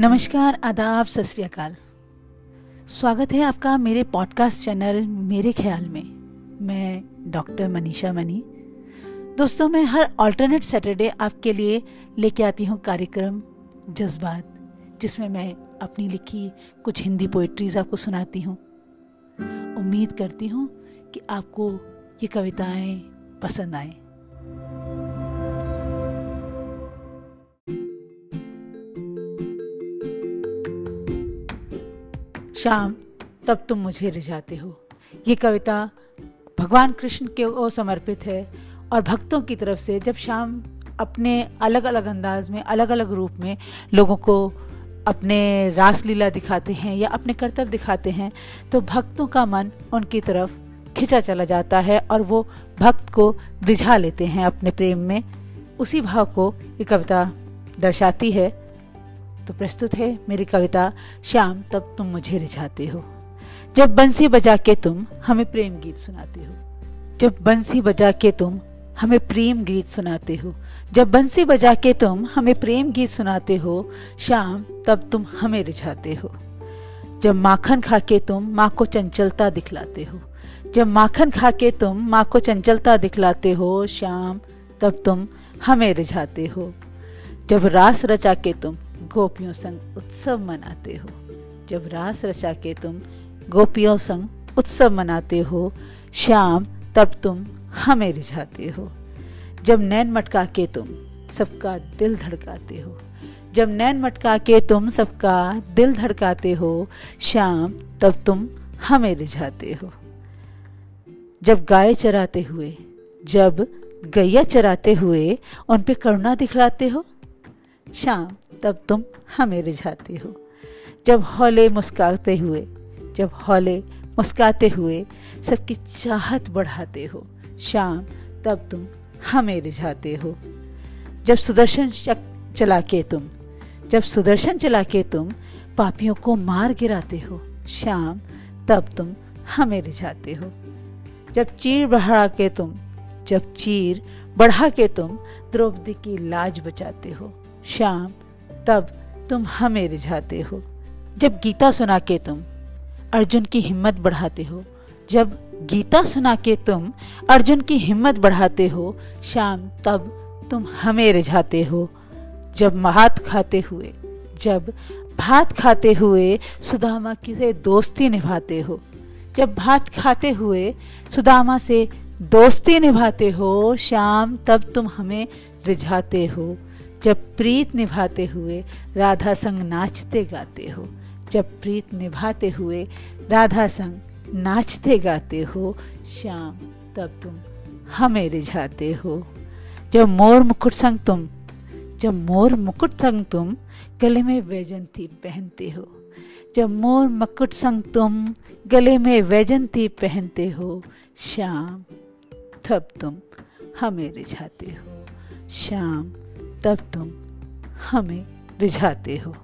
नमस्कार, आदाब, सत स्वागत है आपका मेरे पॉडकास्ट चैनल मेरे ख्याल में। मैं डॉक्टर मनीषा मनी। दोस्तों, मैं हर ऑल्टरनेट सैटरडे आपके लिए लेके आती हूँ कार्यक्रम, जज्बात, जिसमें मैं अपनी लिखी कुछ हिंदी पोइट्रीज आपको सुनाती हूँ। उम्मीद करती हूँ कि आपको ये कविताएँ पसंद आएँ। शाम, तब तुम मुझे रिझाते हो। ये कविता भगवान कृष्ण के ओ समर्पित है और भक्तों की तरफ़ से जब शाम अपने अलग अलग अंदाज में अलग अलग रूप में लोगों को अपने रासलीला दिखाते हैं या अपने कर्तव्य दिखाते हैं तो भक्तों का मन उनकी तरफ़ खिंचा चला जाता है और वो भक्त को रिझा लेते हैं अपने प्रेम में। उसी भाव को ये कविता दर्शाती है। तो प्रस्तुत है मेरी कविता, श्याम, तब तुम मुझे रिझाते हो। जब बंसी बजा के तुम हमें प्रेम गीत सुनाते हो। जब बंसी बजा के तुम हमें प्रेम गीत सुनाते हो। जब बंसी बजा के तुम हमें प्रेम गीत सुनाते हो, श्याम, तब तुम हमें रिझाते हो। जब माखन खा के तुम माँ को चंचलता दिखलाते हो। जब माखन खा के तुम माँ को चंचलता दिखलाते हो, श्याम, तब तुम हमें रिझाते हो। जब रास रचा के तुम गोपियों संग उत्सव मनाते हो। जब रास रचा के तुम गोपियों संग उत्सव मनाते हो शाम तब तुम हमें रिझाते हो। जब नैन मटका के तुम सबका दिल धड़काते हो। जब नैन मटका के तुम सबका दिल धड़काते हो शाम तब तुम हमें रिझाते हो। जब गाय चराते हुए, जब गैया चराते हुए उन पे करुणा दिखलाते हो शाम तब तुम हमें रिझाते हो। जब हौले मुस्काते हुए, जब हौले मुस्काते हुए सबकी चाहत बढ़ाते हो, शाम तब तुम हमें रिझाते हो। जब सुदर्शन चला के तुम, जब सुदर्शन चला के तुम पापियों को मार गिराते हो, शाम तब तुम हमें रिझाते हो। जब चीर बढ़ा के तुम, जब चीर बढ़ा के तुम द्रौपदी की लाज बचाते हो, शाम तब तुम हमें रिझाते हो। जब गीता सुना के तुम अर्जुन की हिम्मत बढ़ाते हो, जब गीता सुना के तुम अर्जुन की हिम्मत बढ़ाते हो, शाम तब तुम हमें रिझाते हो। जब भात खाते हुए, जब भात खाते हुए सुदामा की से दोस्ती निभाते हो, जब भात खाते हुए सुदामा से दोस्ती निभाते हो, शाम तब तुम हमें रिझाते हो। जब प्रीत निभाते हुए राधा संग नाचते गाते हो, जब प्रीत निभाते हुए राधा संग नाचते गाते हो, श्याम, तब तुम हमें रिझाते हो। जब मोर मुकुट संग तुम, जब मोर मुकुट संग तुम गले में वैजंती पहनते हो, जब मोर मुकुट संग तुम गले में वैजंती पहनते हो, श्याम, तब तुम हमें रिझाते हो। शाम तब तुम हमें रिझाते हो।